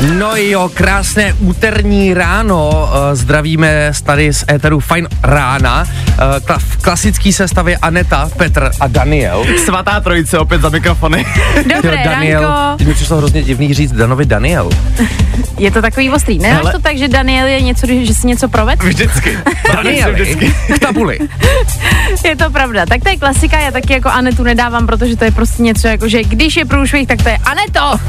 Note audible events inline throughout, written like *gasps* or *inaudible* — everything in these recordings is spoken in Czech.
No jo, krásné úterní ráno. eh, Zdravíme tady z éteru Fajn rána. Eh, kla- V klasický sestavě Aneta, Petr a Daniel. Svatá trojice opět za mikrofony. Dobré Jo, Daniel, ránko. teď mi přišlo hrozně divný říct Danovi Daniel. Je to takový ostrý. Nemáš Hele. to tak, že Daniel je něco, že si něco proved? Vždycky. Danieli, Vždycky. k tabuli. *laughs* Je to pravda. Tak to je klasika, já taky jako Anetu nedávám, protože to je prostě něco jako, že když je průšvih, tak to je Aneto.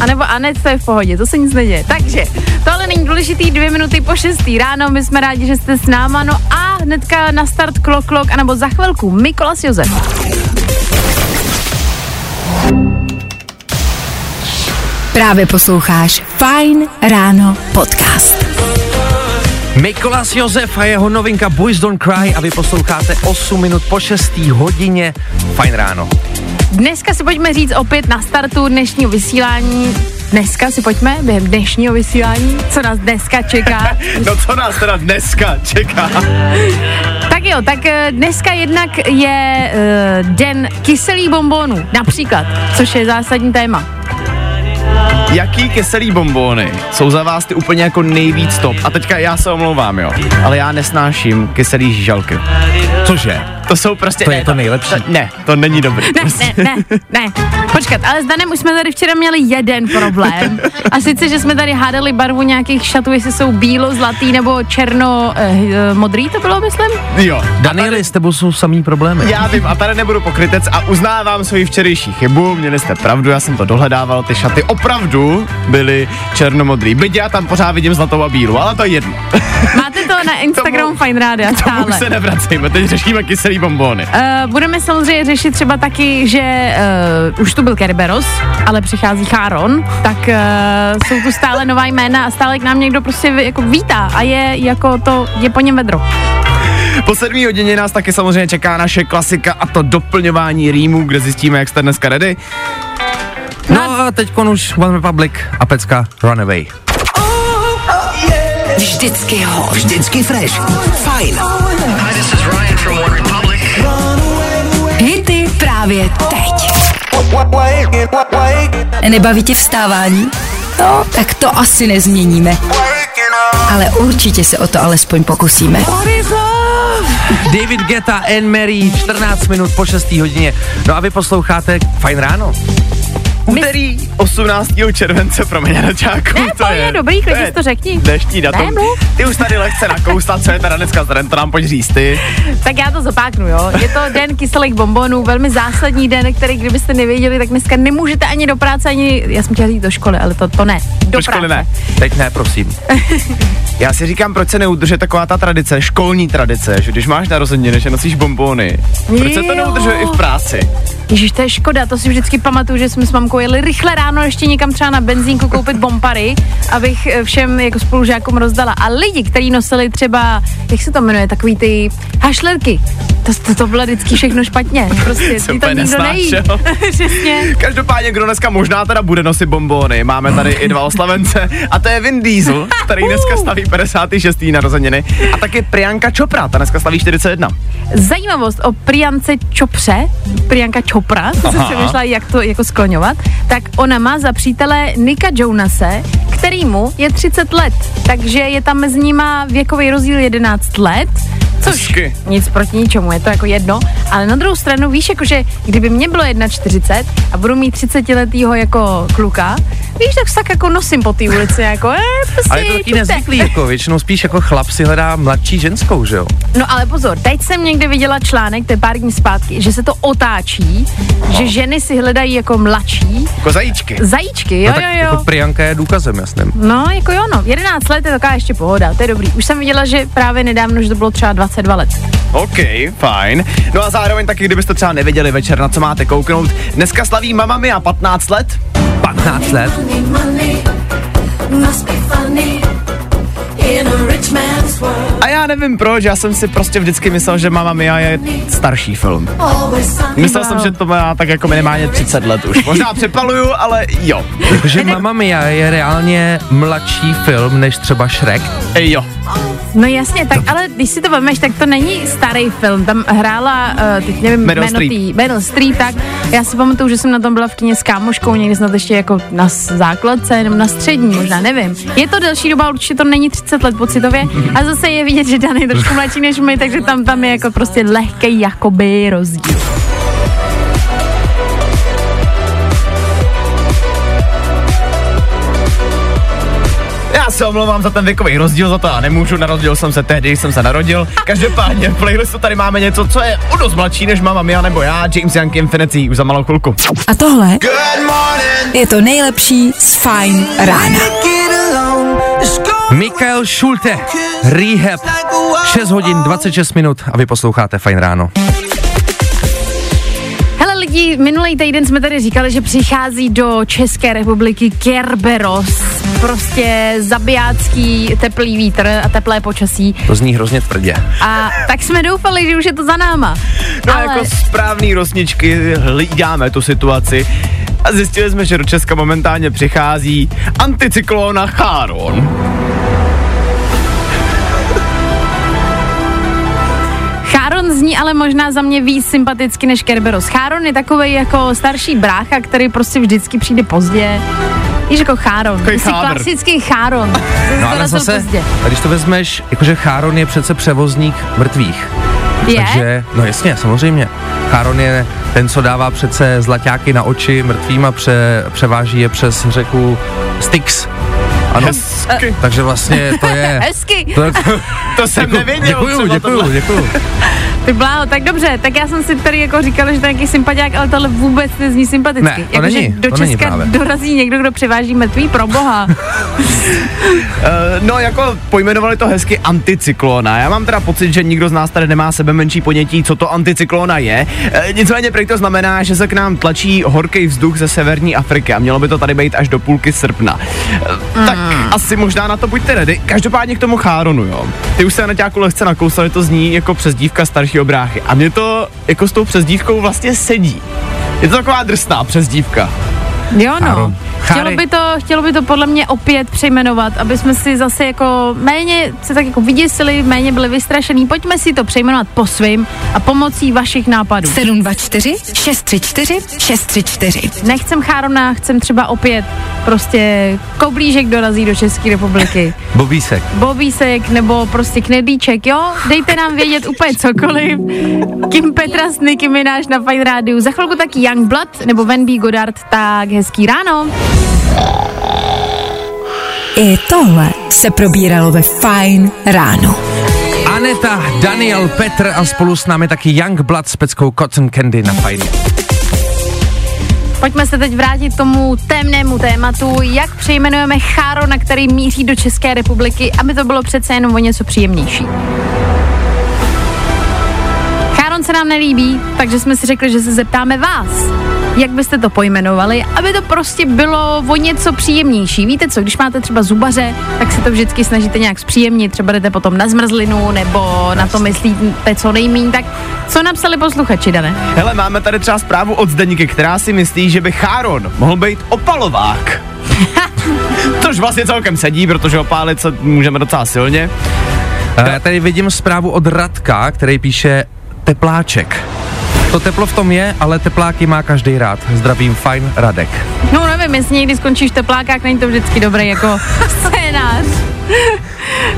A nebo Anet, to je v pohodě, to se nic neděje. Takže tohle není důležitý, dvě minuty po šestý ráno, my jsme rádi, že jste s náma, no a hnedka na start klok klok, anebo za chvilku Mikolas Josef. Právě posloucháš Fajn ráno podcast. Mikolas Josef a jeho novinka Boys Don't Cry a vy posloucháte 8 minut po 6. hodině. Fajn ráno. Dneska si pojďme říct opět na startu dnešního vysílání. Dneska si pojďme během dnešního vysílání, co nás dneska čeká. *laughs* No co nás teda dneska čeká? *laughs* Tak jo, tak eh, dneska jednak je uh, den kyselý bombónů, například, což je zásadní téma. Jaký kyselý bombóny jsou za vás ty úplně jako nejvíc top? A teďka já se omlouvám, jo. Ale já nesnáším kyselý žížalky. Cože? To jsou prostě... To je to nejlepší. To, ne, to není dobrý. Ne, ne, ne, ne. Počkat, ale s Danem už jsme tady včera měli jeden problém. A sice, že jsme tady hádali barvu nějakých šatů, jestli jsou bílo, zlatý nebo černo, eh, eh, modrý to bylo, myslím? Jo. Danieli, s tebou jsou samý problémy. Já vím, a tady nebudu pokrytec a uznávám svoji včerejší chybu, měli jste pravdu, já jsem to dohledával, ty šaty opravdu byly černomodrý. Byť já tam pořád vidím zlatou a bílou, ale to je jedno. Máte to na *laughs* Instagramu Tomu- Fine Rádia Tomu už stále. se nevracejme, teď řešíme kyselý bombóny. Uh, budeme samozřejmě řešit třeba taky, že uh, už tu byl Kerberos, ale přichází Cháron, tak uh, jsou tu stále nová jména a stále k nám někdo prostě jako vítá a je jako to, je po něm vedro. Po sedmý hodině nás taky samozřejmě čeká naše klasika a to doplňování rýmů, kde zjistíme, jak jste dneska ready. No a teď už One Republic a pecka Runaway. Vždycky ho, vždycky fresh. Fajn. Hity právě teď. Nebaví tě vstávání? No, tak to asi nezměníme. Ale určitě se o to alespoň pokusíme. David Geta and Mary, 14 minut po 6. hodině. No a vy posloucháte Fajn ráno. Úterý 18. července, promiň, Anačáku. Ne, to je dobrý, klidně si to řekni. Dnešní datum. Ne. Ty už tady lehce nakousla, co je teda dneska za den, to nám pojď říct ty. Tak já to zopáknu, jo. Je to den kyselých bombonů, velmi zásadní den, který kdybyste nevěděli, tak dneska nemůžete ani do práce, ani, já jsem chtěla říct do školy, ale to, to ne. Do, Do školy práce. ne. Teď ne, prosím. *laughs* Já si říkám, proč se neudržuje taková ta tradice, školní tradice, že když máš narozeniny, že nosíš bombóny. Proč se to neudržuje i v práci? Ježíš, to je škoda, to si vždycky pamatuju, že jsme s mamkou jeli rychle ráno ještě někam třeba na benzínku koupit bompary, abych eh, všem jako spolužákům rozdala. A lidi, kteří nosili třeba, jak se to jmenuje, takový ty hašlerky, to, to, to bylo vždycky všechno špatně. *laughs* Prostě ty to úplně nikdo nejí. *laughs* Přesně. Každopádně, kdo dneska možná teda bude nosit bombóny, máme tady i dva oslavence a to je Vin Diesel, který dneska slaví 56. narozeniny a taky Priyanka Chopra, ta dneska slaví 41. Zajímavost o Priance Čopře, Priyanka Chopra, jsem Aha. přemýšlela, jak to jako skloňovat, tak ona má za přítele Nika Jonase, kterýmu je 30 let, takže je tam mezi nima věkový rozdíl 11 let, což Hezky. nic proti ničemu, je to jako jedno, ale na druhou stranu víš, jakože kdyby mě bylo 1,40 a budu mít 30 letýho jako kluka, víš, tak tak jako nosím po té ulici, jako eh, prostě Ale je to taky čupte. nezvyklý, jako většinou spíš jako chlap si hledá mladší ženskou, že jo? No ale pozor, teď jsem někde viděla článek, to je pár dní zpátky, že se to otáčí, že ženy si hledají jako mladší Jako zajíčky. zajíčky, jo, no tak jo, jo. jako Priyanka je důkazem jasným. No, jako jo, no. 11 let je taková ještě pohoda, to je dobrý. Už jsem viděla, že právě nedávno, že to bylo třeba 22 let. OK, fajn. No a zároveň taky, kdybyste třeba nevěděli večer, na co máte kouknout, dneska slaví Mamma Mia 15 let. 15 let. A já nevím proč, já jsem si prostě vždycky myslel, že Mamma Mia je starší film. Myslel jsem, že to má tak jako minimálně 30 let už. Možná přepaluju, ale jo. Takže Mamma Mia je reálně mladší film než třeba Shrek. Ej, jo. No jasně, tak ale když si to vezmeš, tak to není starý film. Tam hrála, uh, teď nevím, Meryl jméno Streep. tý, Meryl Streep, tak já si pamatuju, že jsem na tom byla v kině s kámoškou, někdy snad ještě jako na základce nebo na střední, možná nevím. Je to delší doba, určitě to není 30 let pocitově, a zase je vidět, že Dan je trošku mladší než my, takže tam, tam je jako prostě lehký jakoby rozdíl. Já se omlouvám za ten věkový rozdíl, za to já nemůžu, narodil jsem se tehdy, když jsem se narodil. Každopádně v playlistu tady máme něco, co je o dost mladší než Mamma Mia nebo já, James Young Infinity, už za malou chvilku. A tohle je to nejlepší z Fine rána. Mikael Schulte, Rehab, 6 hodin 26 minut a vy posloucháte Fajn ráno. Hele lidi, minulý týden jsme tady říkali, že přichází do České republiky Kerberos, prostě zabijácký teplý vítr a teplé počasí. To zní hrozně tvrdě. A tak jsme doufali, že už je to za náma. No Ale jako správný rosničky hlídáme tu situaci a zjistili jsme, že do Česka momentálně přichází anticyklona Cháron. Zní ale možná za mě víc sympaticky než Kerberos. Cháron je takový jako starší brácha, který prostě vždycky přijde pozdě. Víš, jako Cháron. Takový klasický Cháron. *laughs* No ale zase, pozdě. a když to vezmeš, jakože Cháron je přece převozník mrtvých. Je? Takže, no jasně, samozřejmě. Cháron je ten, co dává přece zlaťáky na oči mrtvým a pře, převáží je přes řeku Styx. Ano, Hezky. takže vlastně to je... *laughs* Hezky. To, je To jsem děkuju, nevěděl. děkuju, třeba děkuju, tohle. děkuju. *laughs* Ty bláho, tak dobře, tak já jsem si tady jako říkala, že to je nějaký sympatiák, ale tohle vůbec nezní sympaticky. Ne, to jako, není, že do to není Česka právě. dorazí někdo, kdo převáží mrtvý pro boha. Uh, *laughs* no jako pojmenovali to hezky anticyklona. Já mám teda pocit, že nikdo z nás tady nemá sebe menší ponětí, co to anticyklona je. Uh, nicméně prý to znamená, že se k nám tlačí horký vzduch ze severní Afriky a mělo by to tady být až do půlky srpna. Uh, tak asi možná na to buďte ready. Každopádně k tomu Cháronu, jo. Ty už se na těku lehce nakousali, to zní jako přezdívka staršího bráchy. A mě to jako s tou přezdívkou vlastně sedí. Je to taková drsná přezdívka. Jo no. Chtělo by, to, chtělo by to podle mě opět přejmenovat, aby jsme si zase jako méně se tak jako vyděsili, méně byli vystrašení. Pojďme si to přejmenovat po svým a pomocí vašich nápadů. 724 634 634. Nechcem Chárona, chcem třeba opět prostě koblížek dorazí do České republiky. *laughs* Bobísek. Bobísek nebo prostě knedlíček, jo? Dejte nám vědět úplně cokoliv. Kim Petra s Nicky Mináš na Fine Rádiu. Za chvilku taky Youngblood nebo Van B. Goddard, tak hezký ráno. I tohle se probíralo ve Fine ráno. Aneta, Daniel, Petr a spolu s námi taky Young Blood s peckou Cotton Candy na fajn. Pojďme se teď vrátit k tomu temnému tématu, jak přejmenujeme Cháro, na který míří do České republiky, aby to bylo přece jenom o něco příjemnější. Cháron se nám nelíbí, takže jsme si řekli, že se zeptáme vás. Jak byste to pojmenovali, aby to prostě bylo o něco příjemnější. Víte co, když máte třeba zubaře, tak si to vždycky snažíte nějak zpříjemnit, třeba jdete potom na zmrzlinu nebo na to myslíte co nejmín, tak co napsali posluchači, Dane? Hele, máme tady třeba zprávu od Zdeníky, která si myslí, že by Cháron mohl být opalovák. *laughs* Což vlastně celkem sedí, protože opálit se můžeme docela silně. A Já tady vidím zprávu od Radka, který píše tepláček. To teplo v tom je, ale tepláky má každý rád. Zdravím, fajn, Radek. No nevím, jestli někdy skončíš v teplákách, není to vždycky dobrý jako *laughs* scénář.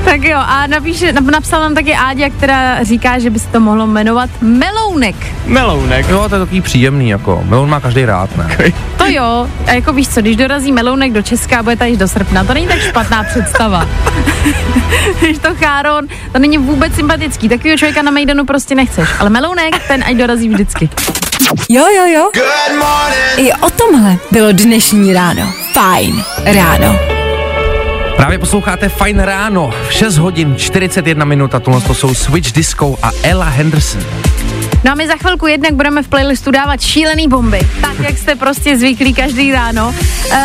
tak jo, a napíše, nap- napsal nám taky Áďa, která říká, že by se to mohlo jmenovat Melounek. Melounek. Jo, to je takový příjemný, jako. Melon má každý rád, ne? To jo, a jako víš co, když dorazí Melounek do Česka a bude tady do srpna, to není tak špatná představa. *laughs* když to Cháron, to není vůbec sympatický, takového člověka na Mejdanu prostě nechceš, ale Melounek, ten ať dorazí vždycky. Jo, jo, jo. I o tomhle bylo dnešní ráno. Fajn ráno. Právě posloucháte Fajn ráno v 6 hodin 41 minut a tohle to jsou Switch Disco a Ella Henderson. No a my za chvilku jednak budeme v playlistu dávat šílený bomby, tak jak jste prostě zvyklí každý ráno. Uh,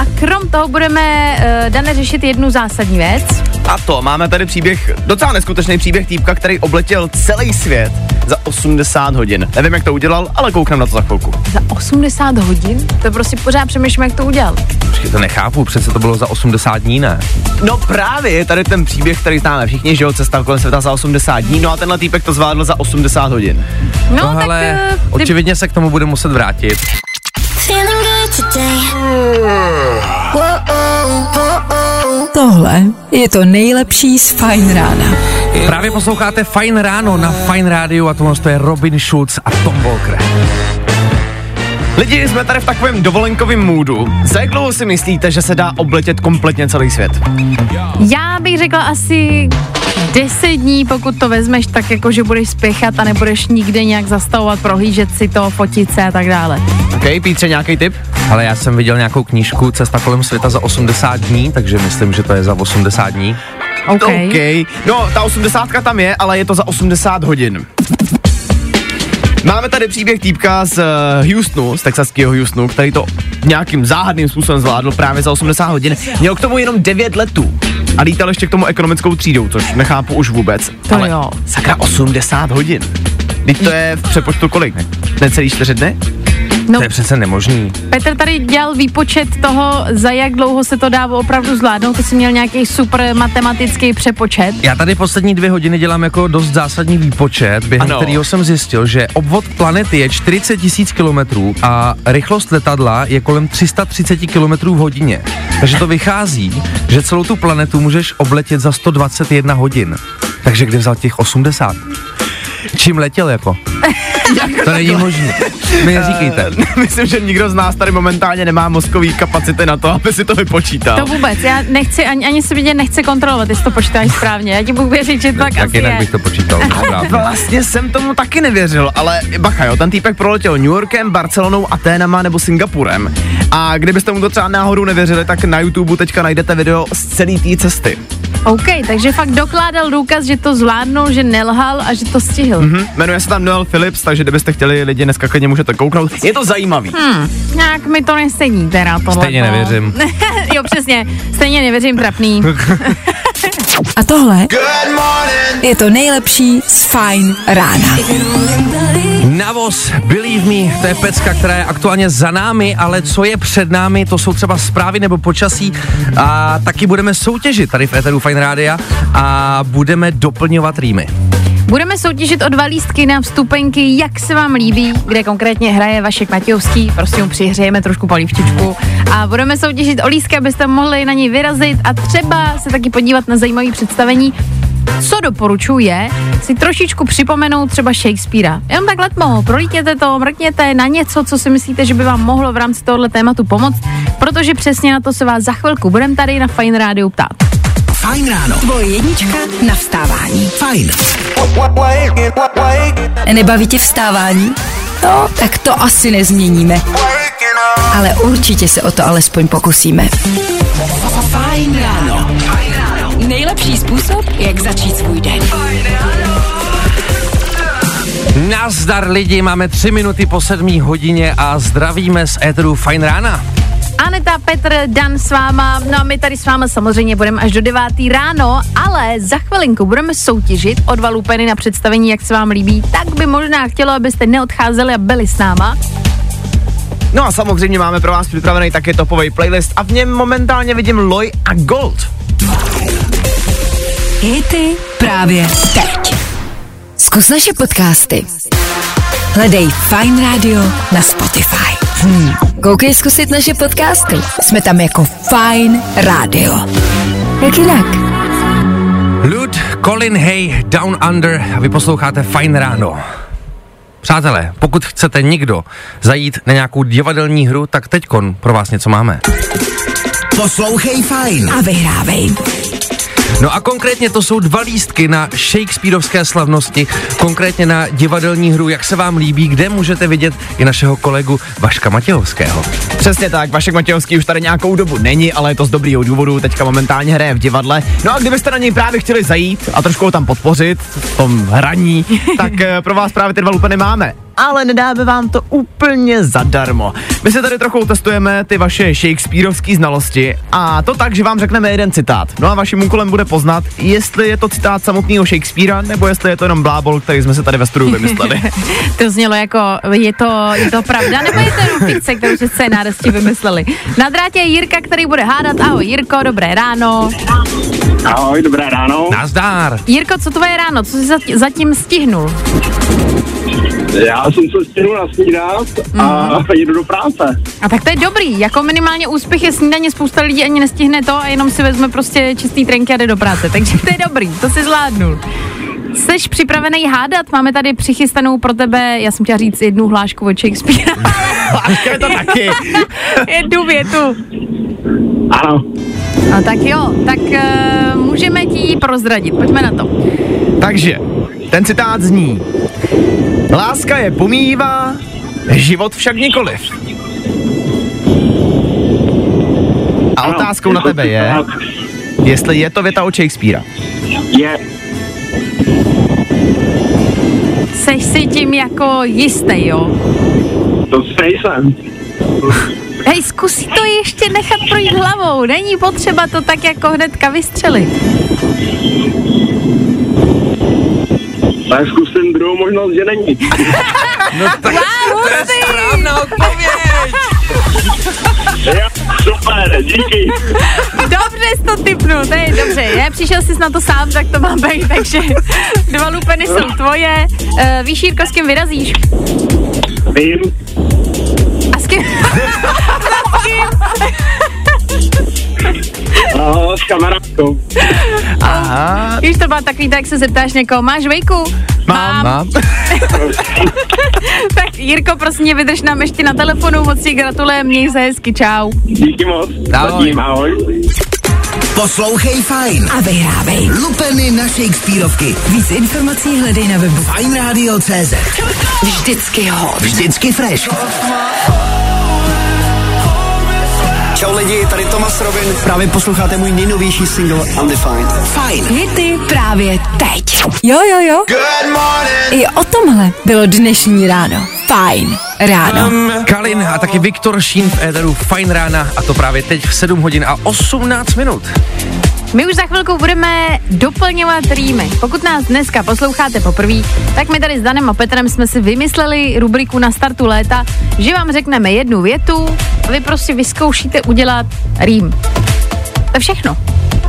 a krom toho budeme, uh, Dane, řešit jednu zásadní věc. A to, máme tady příběh, docela neskutečný příběh týpka, který obletěl celý svět za 80 hodin. Nevím, jak to udělal, ale koukneme na to za chvilku. Za 80 hodin? To prostě pořád přemýšlím, jak to udělal. Počkej, to nechápu, přece to bylo za 80 dní, ne? No právě, je tady ten příběh, který známe všichni, že jo, cesta kolem světa za 80 dní, no a tenhle týpek to zvládl za 80 hodin. No, No, tak ale eh, očividně se k tomu bude muset vrátit. Feeling good today. Tohle je to nejlepší z Fine Rána. Právě posloucháte Fine Ráno na Fine Rádiu a tohle to je Robin Schulz a Tom Walker. Lidi, jsme tady v takovém dovolenkovém můdu. Za jak dlouho si myslíte, že se dá obletět kompletně celý svět? Já bych řekla asi 10 dní, pokud to vezmeš tak jako, že budeš spěchat a nebudeš nikde nějak zastavovat, prohlížet si to, fotit se a tak dále. OK, Pítře, nějaký tip? Ale já jsem viděl nějakou knížku Cesta kolem světa za 80 dní, takže myslím, že to je za 80 dní. OK. OK. No, ta 80 tam je, ale je to za 80 hodin. Máme tady příběh týpka z eh, Houstonu, z texaského Houstonu, který to nějakým záhadným způsobem zvládl právě za 80 hodin. Měl k tomu jenom 9 letů a lítal ještě k tomu ekonomickou třídou, což nechápu už vůbec. To ale jo. sakra 80 hodin. Teď to je v přepočtu kolik? Ne? Necelý 4 dny? No, To je přece nemožný. Petr tady dělal výpočet toho, za jak dlouho se to dá opravdu zvládnout. To si měl nějaký super matematický přepočet. Já tady poslední dvě hodiny dělám jako dost zásadní výpočet, během Ano. kterého jsem zjistil, že obvod planety je 40 tisíc kilometrů a rychlost letadla je kolem 330 kilometrů v hodině. Takže to vychází, že celou tu planetu můžeš obletět za 121 hodin. Takže kde vzal těch 80? Čím letěl jako? *laughs* to není možné. Mi neříkejte. Eh, Myslím, že nikdo z nás tady momentálně nemá mozkový kapacity na to, aby si to vypočítal. To vůbec, já nechci, ani, ani se vidět nechce kontrolovat, jestli to počítáš správně. Já ti budu věřit, že to tak, Tak asi jinak je. bych to počítal. *laughs* Vlastně jsem tomu taky nevěřil, ale bacha jo, ten týpek proletěl New Yorkem, Barcelonou, Aténama nebo Singapurem. A kdybyste mu to třeba náhodou nevěřili, tak na YouTube teďka najdete video z celé té cesty. OK, takže fakt dokládal důkaz, že to zvládnul, že nelhal a že to stihl. Hm, jmenuje se tam Noel Phillips, takže kdybyste chtěli lidi dneska klidně můžete kouknout. Je to zajímavý. Hmm, nějak mi to nesedí teda tohle. Stejně nevěřím. *laughs* jo, přesně, stejně nevěřím trapný. *laughs* A tohle je to nejlepší z Fine Rána. Navoz, believe me, to je pecka, která je aktuálně za námi, ale co je před námi, to jsou třeba zprávy nebo počasí a taky budeme soutěžit tady v Eteru Fine Rádia a budeme doplňovat rýmy. Budeme soutěžit o dva lístky na vstupenky, jak se vám líbí, kde konkrétně hraje Vašek Matějovský, prostě mu přihřejeme trošku polívčičku a budeme soutěžit o lístky, abyste mohli na něj vyrazit a třeba se taky podívat na zajímavé představení. Co doporučuji je si trošičku připomenout třeba Shakespearea. Jenom tak letmo, prolítněte to, mrkněte na něco, co si myslíte, že by vám mohlo v rámci tohoto tématu pomoct, protože přesně na to se vás za chvilku budeme tady na Fine Rádiu ptát. Fajn ráno. Tvoje jednička na vstávání. Fajn. Nebaví tě vstávání? No, tak to asi nezměníme. Ale určitě se o to alespoň pokusíme. Fajn ráno. Nejlepší způsob, jak začít svůj den. Nazdar lidi, máme tři minuty po sedmí hodině a zdravíme z Eteru Fine Rána. Aneta, Petr, Dan s váma, no a my tady s váma samozřejmě budeme až do 9. ráno, ale za chvilinku budeme soutěžit o dva lupeny na představení, jak se vám líbí, tak by možná chtělo, abyste neodcházeli a byli s náma. No a samozřejmě máme pro vás připravený také topový playlist a v něm momentálně vidím Loy a Gold. Hity právě teď. Zkus naše podcasty. Hledej Fine Radio na Spotify. Hmm. Koukej zkusit naše podcasty. Jsme tam jako Fine Radio. Jak jinak? Lud, Colin Hay, Down Under a vy posloucháte Fine Ráno. Přátelé, pokud chcete někdo zajít na nějakou divadelní hru, tak teďkon pro vás něco máme. Poslouchej Fajn. A vyhrávej. No a konkrétně to jsou dva lístky na Shakespeareovské slavnosti, konkrétně na divadelní hru, jak se vám líbí, kde můžete vidět i našeho kolegu Vaška Matějovského. Přesně tak, Vašek Matějovský už tady nějakou dobu není, ale je to z dobrýho důvodu, teďka momentálně hraje v divadle. No a kdybyste na něj právě chtěli zajít a trošku ho tam podpořit v tom hraní, *laughs* tak eh, pro vás právě ty dva lupeny máme. Ale nedáme vám to úplně zadarmo. My se tady trochu testujeme ty vaše Shakespeareovské znalosti a to tak, že vám řekneme jeden citát. No a vaším úkolem bude poznat, jestli je to citát samotného Shakespearea, nebo jestli je to jenom blábol, který jsme se tady ve studiu vymysleli. *laughs* To znělo jako, je to, je to pravda, nebo je to jenom fikce, kterou si scénáristi vymysleli. Na drátě je Jirka, který bude hádat. Ahoj Jirko, dobré ráno. Ahoj, dobré ráno. Nazdár! Jirko, co tvoje ráno? Co jsi zat- zatím stihnul? Já jsem se stihnul nasnídat a jedu do práce. A tak to je dobrý, jako minimálně úspěch je snídaně, spousta lidí ani nestihne to a jenom si vezme prostě čistý trenky a jde do práce, *laughs* takže to je dobrý, to si zvládnul. Jsi připravený hádat? Máme tady přichystanou pro tebe, já jsem chtěla říct jednu hlášku od Shakespearea, *laughs* Láška je to taky. *laughs* jednu větu. Ano. No tak jo, tak uh, můžeme ti ji prozradit, pojďme na to. Takže, ten citát zní. Láska je pomývá, život však nikoliv. A Ano, otázkou na tebe je, jestli je to věta od Shakespearea. Je. Seš si tím jako jistý, jo? To nejsem. *laughs* Hej, zkus si to ještě nechat projít hlavou, není potřeba to tak jako hnedka vystřelit. Tak zkusím druhou možnost, že není. Wow, hustý! Správná odpověď! Jo, super, díky. Dobře jsi to typnul, to je dobře. Je, přišel jsi na to sám, tak to má být, takže dva lupeny jsou tvoje. Uh, víš, Jirko, s kým vyrazíš? Vím. A s kým? *laughs* No, s kamarádkou. Aha, Víš, to má takový, tak se zeptáš někoho, máš vejku? mám, mám. *laughs* Tak Jirko, prosím mě, vydrž nám ještě na telefonu, moc ti gratulujem, měj se hezky, čau. Díky moc. Ahoj. Zatím, ahoj. Poslouchej fajn. A vyhrávej. Lupeny na Shakespeareovky. Víc informací hledej na webu. Fajnradio.cz Vždycky hot. Vždycky fresh. Čau lidi, tady Tomas Robin. Právě posloucháte můj nejnovější single Undefined. Fajn. Hity právě teď. Jo, jo, jo. Good morning. I o tomhle bylo dnešní ráno. Fajn ráno. Kalin a taky Viktor Šín v éteru Fine rána a to právě teď v 7 hodin a 18 minut. My už za chvilku budeme doplňovat rýmy. Pokud nás dneska posloucháte poprvé, tak my tady s Danem a Petrem jsme si vymysleli rubriku na startu léta, že vám řekneme jednu větu a vy prostě vyzkoušíte udělat rým. To je všechno.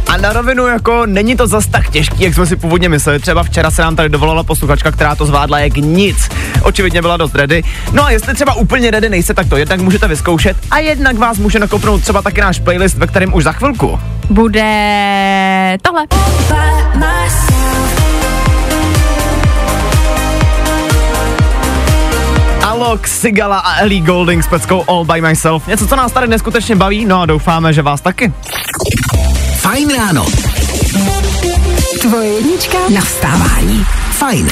A na rovinu jako není to zas tak těžký, jak jsme si původně mysleli. Třeba včera se nám tady dovolala posluchačka, která to zvládla jak nic. Očividně byla dost ready. No a jestli třeba úplně ready nejste, tak to jednak můžete vyzkoušet a jednak vás může nakoupnout třeba taky náš playlist, ve kterém už za chvilku. Bude tohle. Alok, Sigala a Ellie Golding s peckou All By Myself. Něco, co nás tady neskutečně baví, no a doufáme, že vás taky. Fajn ráno. Tvoje jednička na vstávání. Fajn.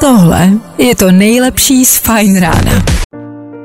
Tohle je to nejlepší z Fajn rána.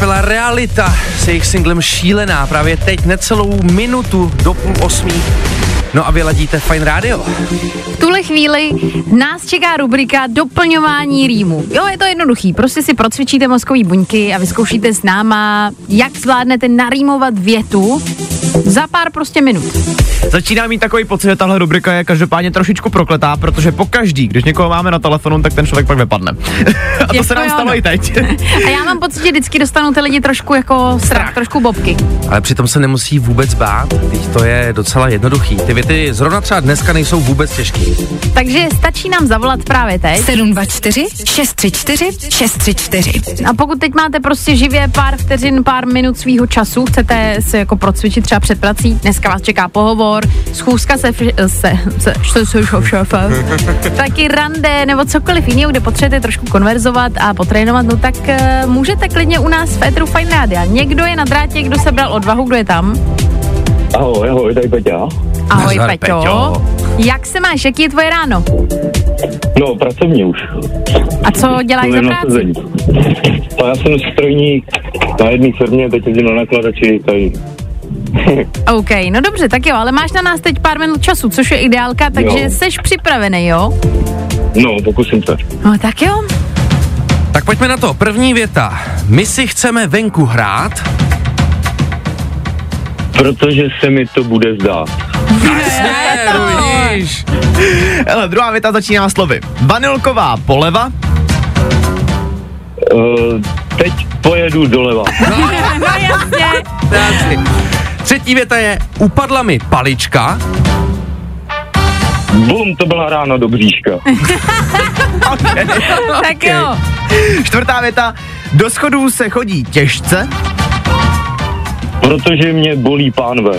Kapela Realita s jejich singlem Šílená právě teď necelou minutu do půl osmí. No a vy ladíte Fine Radio. V tuhle chvíli nás čeká rubrika doplňování rýmu. Jo, je to jednoduchý. Prostě si procvičíte mozkový buňky a vyzkoušíte s náma, jak zvládnete narýmovat větu Za pár prostě minut. Začíná mít takový pocit, že tahle rubrika je každopádně trošičku prokletá, protože po každý, když někoho máme na telefonu, tak ten člověk pak vypadne. *laughs* A to Jako se nám jo, stalo no. i teď. *laughs* A já mám pocit, že vždycky dostanou ty lidi trošku jako strach, trošku bobky. Ale přitom se nemusí vůbec bát, teď to je docela jednoduchý. Ty věty zrovna třeba dneska nejsou vůbec těžký. Takže stačí nám zavolat právě teď. 724 634 634. A pokud teď máte prostě živě pár vteřin, pár minut svýho času, chcete se jako procvičit třeba před prací, dneska vás čeká pohovor, schůzka se, se, se, se, se, se šéfem, *laughs* taky rande nebo cokoliv jiného, kde potřebujete trošku konverzovat a potrénovat, no tak uh, můžete klidně u nás v Etru Fine Rádia. Někdo je na drátě, kdo se bral odvahu, kdo je tam? Ahoj, ahoj, tady Peťa. Ahoj Nazdar, Peťo. Peťo. Jak se máš, jaký je tvoje ráno? No, pracovně už. A co děláš za práci? A já jsem strojník na jedné firmě, teď jezdím na nakladači, tady. *laughs* OK, no dobře, tak jo, ale máš na nás teď pár minut času, což je ideálka, takže Jo. jsi připravený, jo? No, pokusím se. No tak jo. Tak pojďme na to. První věta. My si chceme venku hrát. Protože se mi to bude zdát. Ne, vidíš. Hele, druhá věta začíná slovy. Vanilková poleva, Uh, teď pojedu doleva. *laughs* No jasně. Práci. Třetí věta je, upadla mi palička. Bum, to byla ráno do bříška. *laughs* tak jo. čtvrtá věta. Do schodů se chodí těžce, Protože mě bolí pánve. *laughs*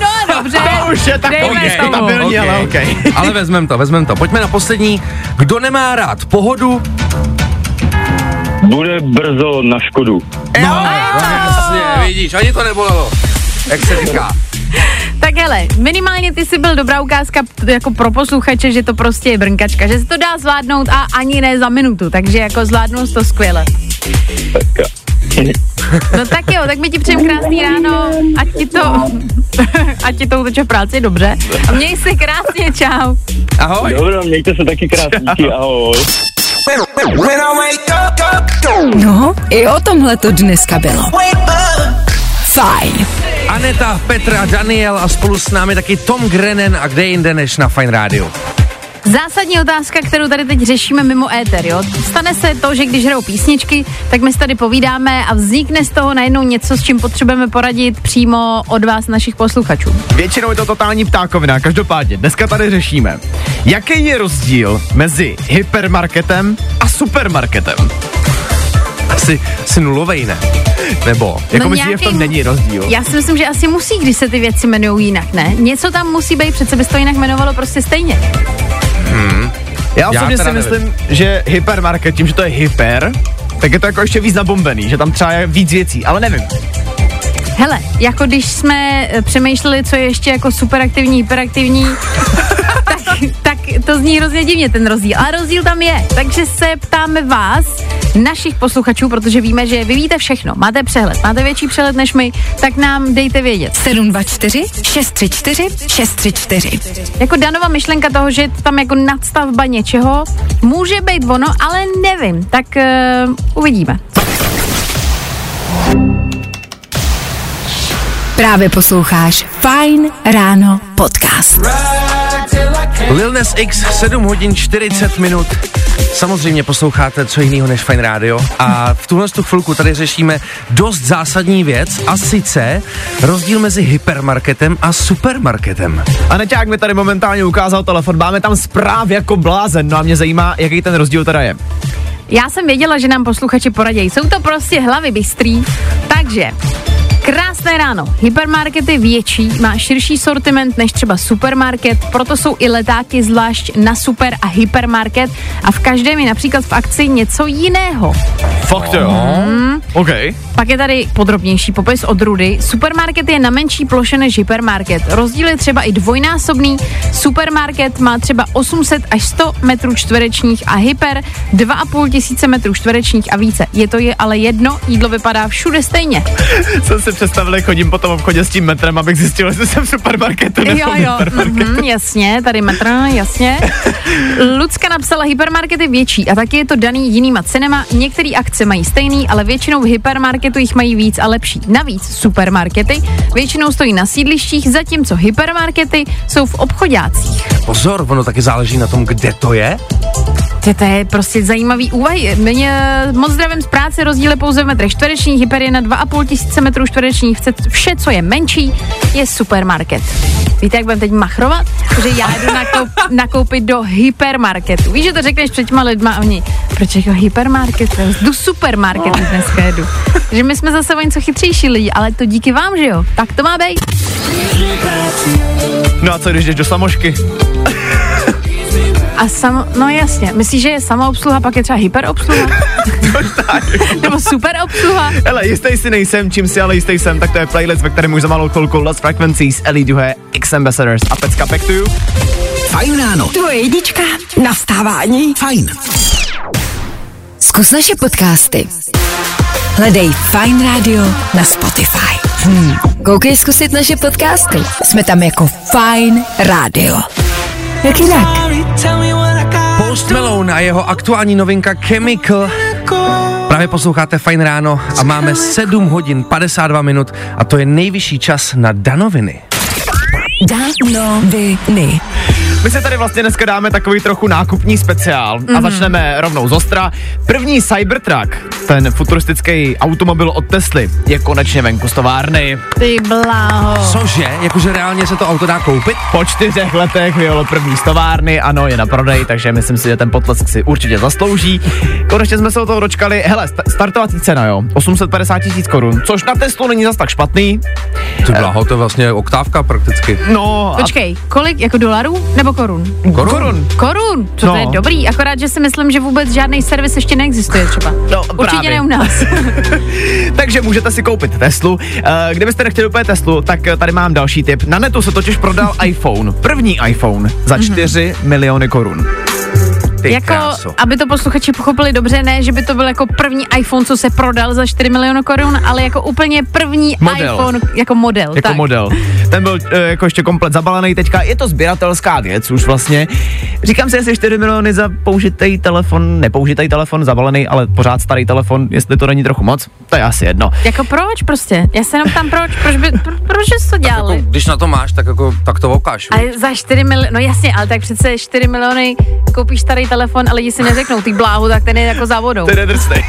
no dobře. To už je takový stabilní, ale Ok. okej. *laughs* Ale vezmem to, vezmem to. Pojďme na poslední. Kdo nemá rád pohodu? Bude brzo na škodu. No, jasně, vidíš, ani to nebolelo. Jak se říká. Tak hele, minimálně ty jsi byl dobrá ukázka jako pro posluchače, že to prostě je brnkačka, že se to dá zvládnout a ani ne za minutu, takže jako zvládnul jsi to skvěle. Tak, No tak jo, tak my ti přejem krásný ráno, ať ti to, *laughs* ať ti to uteče v práci dobře. A měj se krásně, čau. Ahoj. Dobro, mějte se taky krásně, ahoj. No, i o tomhle to dneska bylo. Fajn. Aneta, Petra, Daniel a spolu s námi taky Tom Grennan a kde jinde než na Fine Radio. Zásadní otázka, kterou tady teď řešíme mimo éter, jo? Stane se to, že když hrajou písničky, tak my si tady povídáme a vznikne z toho najednou něco, s čím potřebujeme poradit přímo od vás, našich posluchačů. Většinou je to totální ptákovina, každopádně dneska tady řešíme, jaký je rozdíl mezi hypermarketem a supermarketem. Asi, asi nulovej, ne? Nebo, Jako No myslíš, že v tom není rozdíl? Já si myslím, že asi musí, když se ty věci jmenují jinak, ne? Něco tam musí být, přece by se to jinak jmenovalo prostě stejně. Já osobně si nevím. myslím, že hypermarket, tím, že to je hyper, tak je to jako ještě víc nabombený, že tam třeba je víc věcí, ale nevím. Hele, jako když jsme eh, přemýšleli, co je ještě jako superaktivní, hyperaktivní, *laughs* tak, tak to zní hrozně divně ten rozdíl. Ale rozdíl tam je. Takže se ptáme vás, našich posluchačů, protože víme, že vy víte všechno. Máte přehled, máte větší přehled než my, tak nám dejte vědět. 724 634 634. Jako Danova myšlenka toho, že tam jako nadstavba něčeho, může být ono, ale nevím. Tak uh, uvidíme. Právě posloucháš Fajn ráno podcast. Lil Nas X, 7 hodin 40 minut. Samozřejmě posloucháte co jiného než Fine Radio a v tuhle tu chvilku tady řešíme dost zásadní věc a sice rozdíl mezi hypermarketem a supermarketem. A Neťák mi tady momentálně ukázal telefon, máme tam zpráv jako blázen, no a mě zajímá, jaký ten rozdíl teda je. Já jsem věděla, že nám posluchači poradějí. Jsou to prostě hlavy bystrý. Takže Krásné ráno. Hypermarket je větší, má širší sortiment než třeba supermarket, proto jsou i letáky zvlášť na super a hypermarket a v každém je například v akci něco jiného. Fakt jo? OK. Pak je tady podrobnější popis od Rudy. Supermarket je na menší ploše než hypermarket. Rozdíl je třeba i dvojnásobný. Supermarket má třeba 800 až 100 metrů čtverečních a hyper 2,5 tisíce metrů čtverečních a více. Je to je ale jedno, jídlo vypadá všude stejně. Jsem si představili, chodím po tom obchodě s tím metrem, abych zjistil, jestli jsem v supermarketu nebo Jo, jo, mm, jasně, tady metr, jasně. *laughs* Lucka napsala, hypermarkety větší a taky je to daný jinýma cenama. Některé akce mají stejný, ale většinou v hypermarketu jich mají víc a lepší. Navíc supermarkety většinou stojí na sídlištích, zatímco hypermarkety jsou v obchodácích. Pozor, ono taky záleží na tom, kde to je. Ty, to je prostě zajímavý úvahy. Mě moc zdravím z práce, rozdíl je pouze v metrech čtverečních, hyper je na 2,5 tisíce metrů čtverečních, Vše- vše, co je menší, je supermarket. Víte, jak budeme teď machrovat? Že já jdu nakoup, *laughs* nakoupit do hypermarketu. Víš, že to řekneš před těma lidma a oni, proč jako hypermarket? Jdu supermarketu dneska jedu. Že my jsme zase o něco chytřejší lidi, ale to díky vám, že jo? Tak to má být. No a co když jdeš do samošky? A sam, no jasně, myslíš, že je samoobsluha, pak je třeba hyperobsluha? *laughs* Nebo superobsluha? Hele, jistý si nejsem, čím si ale jistý jsem, tak to je playlist, ve kterém už za malou chvilku Lost Frequencies, Ellie Duhe, X Ambassadors a Pecka Back to you. Fajn ráno. Tvoje jednička na vstávání. Fajn. Zkus naše podcasty. Hledej Fine Radio na Spotify. Hmm. Koukej zkusit naše podcasty. Jsme tam jako Fine Radio. Jak jinak? Post Malone a jeho aktuální novinka Chemical. Právě posloucháte Fajn ráno a máme 7 hodin 52 minut a to je nejvyšší čas na danoviny. Danoviny. My se tady vlastně dneska dáme takový trochu nákupní speciál mm-hmm. a začneme rovnou z ostra. První Cybertruck, ten futuristický automobil od Tesly, je konečně venku z továrny. Ty bláho. Cože? Jakože reálně se to auto dá koupit? Po čtyřech letech vyjelo první z továrny, ano, je na prodej, takže myslím si, že ten potlesk si určitě zaslouží. Konečně jsme se o toho dočkali. Hele, sta- startovací cena, jo, 850 tisíc korun, což na Teslu není zas tak špatný. Ty bláho, to je vlastně oktávka prakticky. No, a Počkej, kolik, jako dolarů nebo korun? Korun? korun. Korun, to, No. to je dobrý, akorát, že si myslím, že vůbec žádný servis ještě neexistuje třeba. No, Určitě právě. ne u nás. *laughs* Takže můžete si koupit Teslu. Eh, Kdybyste nechtěli úplně Teslu, tak eh, tady mám další tip. Na netu se totiž prodal *laughs* iPhone, první iPhone, za 4 miliony korun. Ty jako, kráso. aby to posluchači pochopili dobře, ne, že by to byl jako první iPhone, co se prodal za 4 miliony korun, ale jako úplně první Model. iPhone jako model. Jako tak. model. Ten byl e, jako ještě komplet zabalený teďka. Je to sběratelská věc už vlastně. Říkám si, jestli 4 miliony za použitý telefon, nepoužitý telefon, zabalený, ale pořád starý telefon, jestli to není trochu moc, to je asi jedno. Jako proč prostě? Já se jenom tam proč, proč, by, pro, proč jsi to Jako, dělali? když na to máš, tak, jako, tak to okáš. Ale za 4 miliony, no jasně, ale tak přece 4 miliony koupíš starý telefon a lidi si neřeknou, ty bláhu, tak ten je jako za vodou. Ten je drsnej.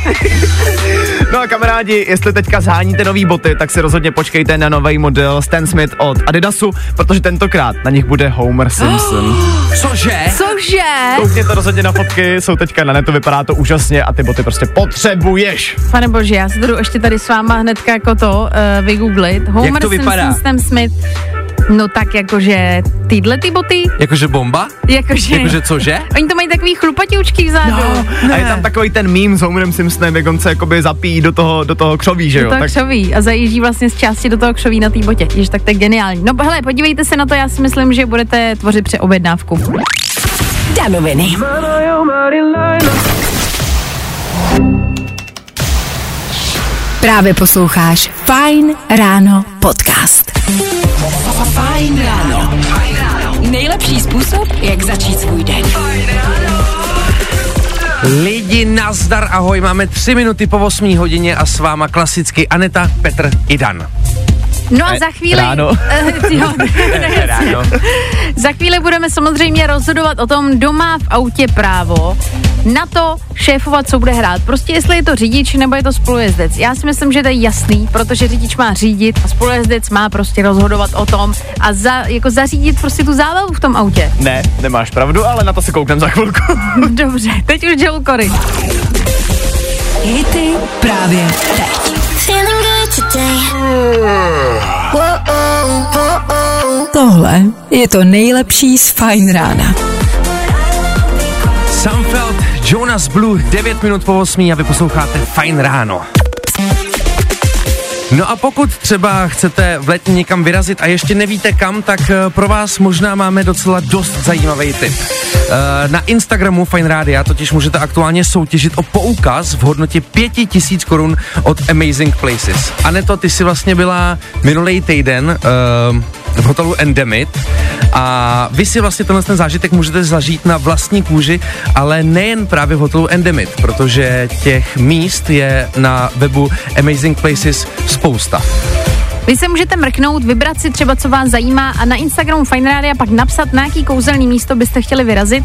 *laughs* no a kamarádi, jestli teďka zháníte nový boty, tak si rozhodně počkejte na nový model Stan Smith od Adidasu, protože tentokrát na nich bude Homer *gasps* Simpson. Cože? Cože? Koukněte rozhodně na fotky, jsou teďka na netu, vypadá to úžasně a ty boty prostě potřebuješ. Pane bože, já si to jdu ještě tady s váma hnedka jako to uh, vygooglit. Homer to vypadá? Simpson, Stan Smith. No tak jakože tyhle ty boty, Jakože bomba? jakože... Jakože cože? Oni to mají takový chlupatěučky vzadu. No, a je tam takový ten mím s Homerem Simpsonem, jak on se jakoby zapíjí do toho, do toho křoví, že Do jo? toho křoví a zajíždí vlastně z části do toho křoví na té botě. Jež tak to je geniální. No hele, podívejte se na to, já si myslím, že budete tvořit přeobjednávku. Danoviny. Právě posloucháš Fine Ráno podcast. Fine Ráno. Nejlepší způsob, jak začít svůj den. Lidi, nazdar, ahoj, máme tři minuty po 8 hodině a s váma klasicky Aneta, Petr i Dan. No a za chvíli... ráno. *laughs* Jo, *laughs* ne, Ráno. Za chvíli budeme samozřejmě rozhodovat o tom, kdo má v autě právo na to šéfovat, co bude hrát. Prostě jestli je to řidič nebo je to spolujezdec. Já si myslím, že to je jasný, protože řidič má řídit a spolujezdec má prostě rozhodovat o tom a za, jako zařídit prostě tu zábavu v tom autě. Ne, nemáš pravdu, ale na to si kouknem za chvilku. *laughs* Dobře, teď už Joel Corey. Hity právě teď. Tohle je to nejlepší z Fine Rána. Samfeld, Jonas Blue, 9 minut po 8 a vy posloucháte Fine Ráno. No a pokud třeba chcete v letě někam vyrazit a ještě nevíte kam, tak eh, pro vás možná máme docela dost zajímavý tip. Eh, Na Instagramu Fine Rádia totiž můžete aktuálně soutěžit o poukaz v hodnotě 5000 korun od Amazing Places. Aneto, ty jsi vlastně byla minulý týden uh, v hotelu Endemit a vy si vlastně tenhle ten zážitek můžete zažít na vlastní kůži, ale nejen právě v hotelu Endemit, protože těch míst je na webu Amazing Places spousta. Vy se můžete mrknout, vybrat si třeba, co vás zajímá a na Instagramu Fine Radio pak napsat, na jaký kouzelný místo byste chtěli vyrazit.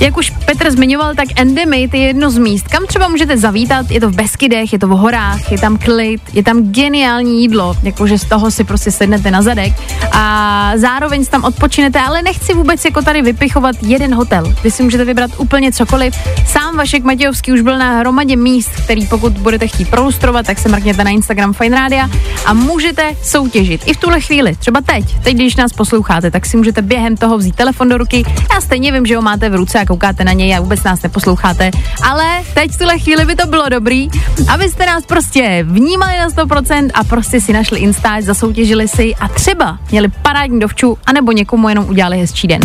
Jak už Petr zmiňoval, tak Endemit je jedno z míst, kam třeba můžete zavítat. Je to v Beskydech, je to v horách, je tam klid, je tam geniální jídlo, jakože z toho si prostě sednete na zadek a zároveň tam odpočinete, ale nechci vůbec jako tady vypichovat jeden hotel. Vy si můžete vybrat úplně cokoliv. Sám Vašek Matějovský už byl na hromadě míst, který pokud budete chtít proustrovat, tak se mrkněte na Instagram Fine Radio a můžete soutěžit. I v tuhle chvíli, třeba teď, teď, když nás posloucháte, tak si můžete během toho vzít telefon do ruky. Já stejně vím, že ho máte v ruce a koukáte na něj a vůbec nás neposloucháte, ale teď v tuhle chvíli by to bylo dobrý, abyste nás prostě vnímali na 100% a prostě si našli Instač, zasoutěžili si a třeba měli parádní dovču, anebo někomu jenom udělali hezčí den.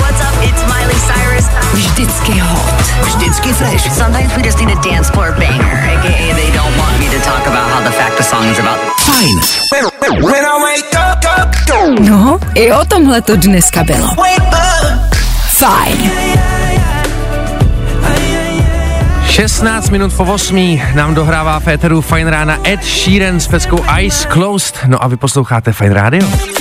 What's up? It's Miley Cyrus. Vždycky hot. Vždycky fresh. Sometimes we just need a dance floor banger, aka they don't me to talk about how the fact the song is about. Fajn. No, i o tomhle to dneska bylo. Fajn. 16 minut po 8 nám dohrává Féteru Fine Rána Ed Sheeran s peckou Eyes Closed. No a vy posloucháte Fine Radio.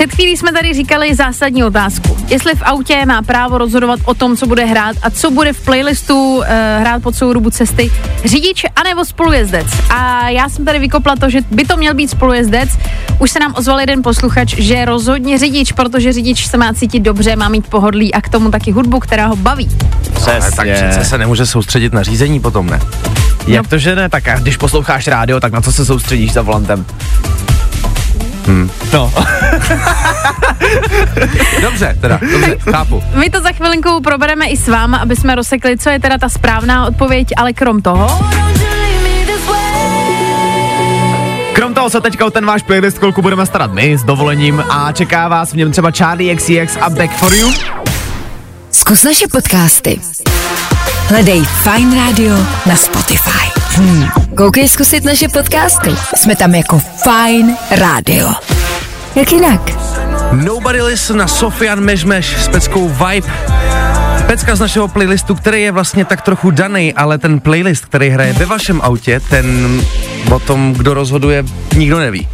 Před chvílí jsme tady říkali zásadní otázku. Jestli v autě má právo rozhodovat o tom, co bude hrát a co bude v playlistu uh, hrát po celou dobu cesty, řidič anebo spolujezdec. A já jsem tady vykopla to, že by to měl být spolujezdec. Už se nám ozval jeden posluchač, že rozhodně řidič, protože řidič se má cítit dobře, má mít pohodlí a k tomu taky hudbu, která ho baví. Ale tak přece se nemůže soustředit na řízení potom, ne? Jak to, že ne? Tak a když posloucháš rádio, tak na co se soustředíš za volantem? Hmm. No. *laughs* Dobře, teda, dobře, chápu. My to za chvilinku probereme i s váma, aby jsme rozsekli, co je teda ta správná odpověď, ale krom toho... Krom toho se teďka o ten váš playlist chvilku budeme starat my s dovolením a čeká vás v něm třeba Charlie XCX a Back for You. Zkus naše podcasty. Hledej Fine Radio na Spotify. Hmm. Koukej zkusit naše podcasty. Jsme tam jako Fine Radio. Jak jinak? Nobody Listen na Sofian Mežmeš s peckou Vibe. Pecka z našeho playlistu, který je vlastně tak trochu daný, ale ten playlist, který hraje ve vašem autě, ten o tom, kdo rozhoduje, nikdo neví.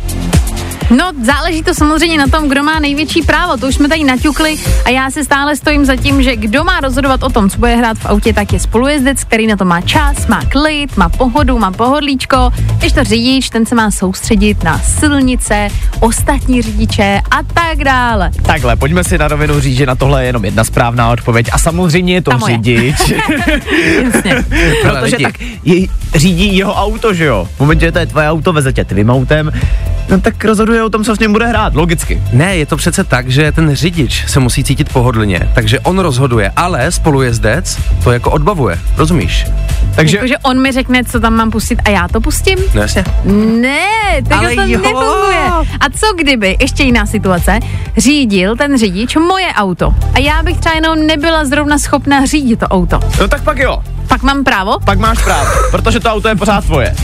No, záleží to samozřejmě na tom, kdo má největší právo. To už jsme tady naťukli a já se stále stojím za tím, že kdo má rozhodovat o tom, co bude hrát v autě, tak je spolujezdec, který na to má čas, má klid, má pohodu, má pohodlíčko. Když to řidič, ten se má soustředit na silnice, ostatní řidiče a tak dále. Takhle, pojďme si na rovinu říct, že na tohle je jenom jedna správná odpověď a samozřejmě je to Ta řidič. *laughs* *laughs* Protože tak je, řídí jeho auto, že jo? V momentě, že to je tvoje auto, veze tě tvým autem, no tak rozhoduje o tom, co s ním bude hrát, logicky. Ne, je to přece tak, že ten řidič se musí cítit pohodlně, takže on rozhoduje, ale spolujezdec to jako odbavuje, rozumíš? Takže Jakože on mi řekne, co tam mám pustit a já to pustím? No jasně. Ne, tak Ale to jo. nefunguje. A co kdyby, ještě jiná situace, řídil ten řidič moje auto a já bych třeba jenom nebyla zrovna schopna řídit to auto. no tak pak jo, Pak mám právo? pak máš právo, protože to auto je pořád tvoje.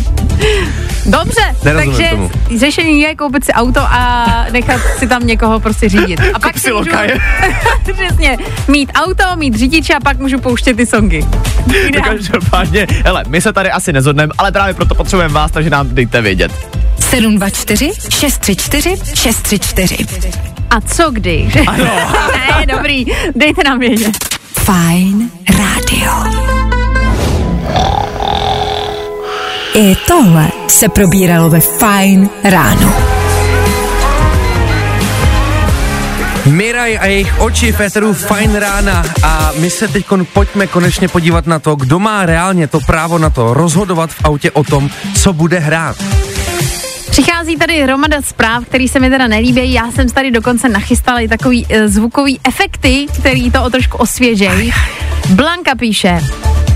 Dobře, Nerozumím takže tomu. řešení je koupit si auto a nechat si tam někoho prostě řídit. A pak si lokaje. *laughs* Přesně, mít auto, mít řidiče a pak můžu pouštět ty songy. Ideální. Každopádně, hele, my se tady asi nezhodneme, ale právě proto potřebujeme vás, takže nám dejte vědět. 724 634 634. A co když? Ano. *laughs* ne, dobrý, dejte nám vědět. Fine Radio. I tohle se probíralo ve Fine ráno. Miraj a jejich oči Féteru Fine rána a my se teď pojďme konečně podívat na to, kdo má reálně to právo na to rozhodovat v autě o tom, co bude hrát. Přichází tady hromada zpráv, který se mi teda nelíbí. Já jsem tady dokonce nachystala i takový e, zvukový efekty, který to o trošku osvěžejí. Blanka píše,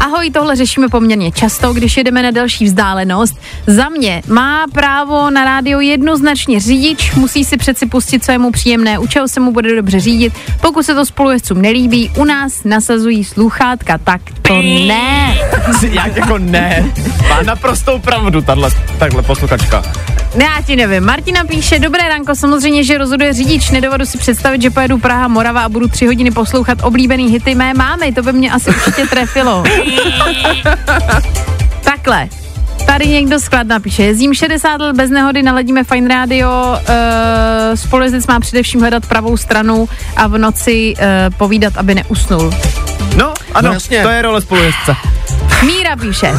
Ahoj, tohle řešíme poměrně často, když jedeme na další vzdálenost. Za mě má právo na rádio jednoznačně řidič, musí si přeci pustit, co je mu příjemné, u čeho se mu bude dobře řídit. Pokud se to spolujezdcům nelíbí, u nás nasazují sluchátka, tak to ne. *laughs* Jak jako ne? Má naprostou pravdu tahle, takhle posluchačka. Já ti nevím. Martina píše, dobré ranko, samozřejmě, že rozhoduje řidič. Nedovedu si představit, že pojedu Praha, Morava a budu tři hodiny poslouchat oblíbený hity mé mámy. To by mě asi určitě trefilo. *laughs* Takhle. Tady někdo sklad napíše, jezdím 60 let bez nehody, naladíme Fine Radio, uh, spolujezdec má především hledat pravou stranu a v noci uh, povídat, aby neusnul. No, ano, No jasně. to je role spolujezdce. Míra píše,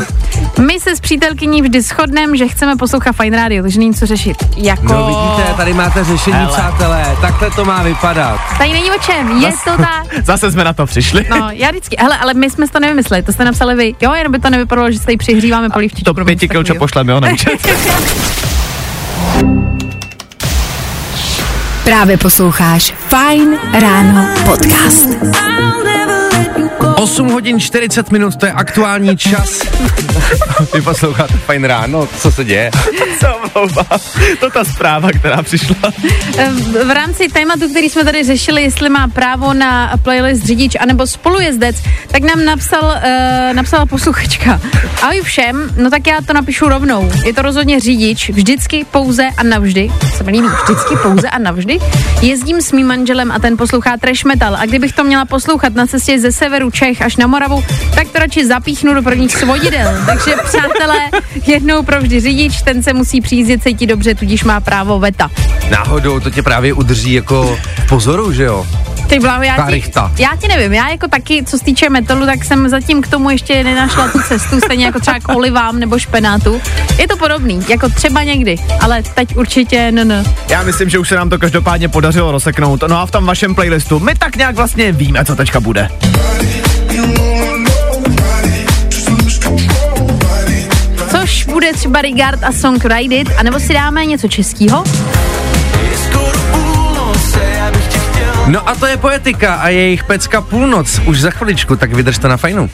my se s přítelkyní vždy shodneme, že chceme poslouchat Fine Radio, takže není co řešit. Jako... No vidíte, tady máte řešení, Hele. přátelé, takhle to má vypadat. Tady není o čem, je to tak. *laughs* Zase jsme na to přišli. No, já vždycky, hele, ale my jsme si to nevymysleli, to jste napsali vy. Jo, jenom by to nevypadalo, že se tady přihříváme polívčičku. To nebo pěti kilčo pošleme, jo. Právě posloucháš Fine Ráno podcast. 8 hodin 40 minut, to je aktuální čas. *laughs* Vy posloucháte fajn ráno, co se děje? *laughs* Omlouvám. To ta zpráva, která přišla. V- rámci tématu, který jsme tady řešili, jestli má právo na playlist řidič anebo spolujezdec, tak nám napsal, uh, napsala posluchačka. Ahoj všem, no tak já to napíšu rovnou. Je to rozhodně řidič, vždycky, pouze a navždy. Se mi líbí, vždycky, pouze a navždy. Jezdím s mým manželem a ten poslouchá trash metal. A kdybych to měla poslouchat na cestě ze severu Čech až na Moravu, tak to radši zapíchnu do prvních svodidel. Takže přátelé, jednou provždy řidič, ten se musí přijízdit cítit dobře, tudíž má právo veta. Náhodou to tě právě udrží jako pozoru, že jo? Ty bláho, já ti, rychta. já ti nevím, já jako taky, co se týče metalu, tak jsem zatím k tomu ještě nenašla tu cestu, stejně jako třeba k olivám nebo špenátu. Je to podobný, jako třeba někdy, ale teď určitě no, no. Já myslím, že už se nám to každopádně podařilo rozseknout. No a v tom vašem playlistu my tak nějak vlastně víme, co teďka bude. Což bude třeba Regard a Song Ride It, anebo si dáme něco českého? No a to je poetika a jejich pecka půlnoc. Už za chviličku, tak vydržte na fajnu.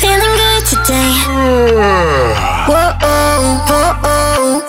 Feeling good today.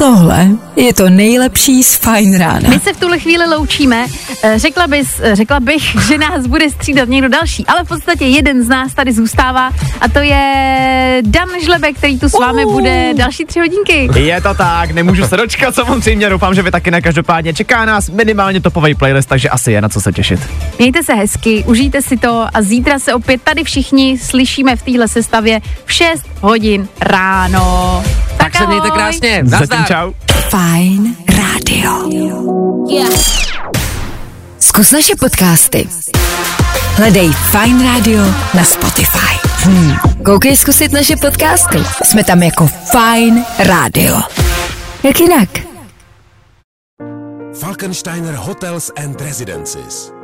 Tohle je to nejlepší z Fine Rána. My se v tuhle chvíli loučíme. Eh, Řekla, bys, eh, řekla bych, *laughs* že nás bude střídat někdo další, ale v podstatě jeden z nás tady zůstává a to je Dan Žlebek, který tu s vámi bude další tři hodinky. Je to tak, nemůžu se dočkat samozřejmě, doufám, že vy taky ne každopádně. Čeká nás minimálně topový playlist, takže asi je na co se těšit. Mějte se hezky, užijte si to a zítra se opět tady všichni slyšíme v téhle sestavě v 6 hodin ráno. Tak se mějte krásně. Zatím čau. Fine Radio. Zkus naše podcasty. Hledej Fine Radio na Spotify. Hmm. Koukej zkusit naše podcasty. Jsme tam jako Fine Radio. Jak jinak? Falkensteiner Hotels and Residences.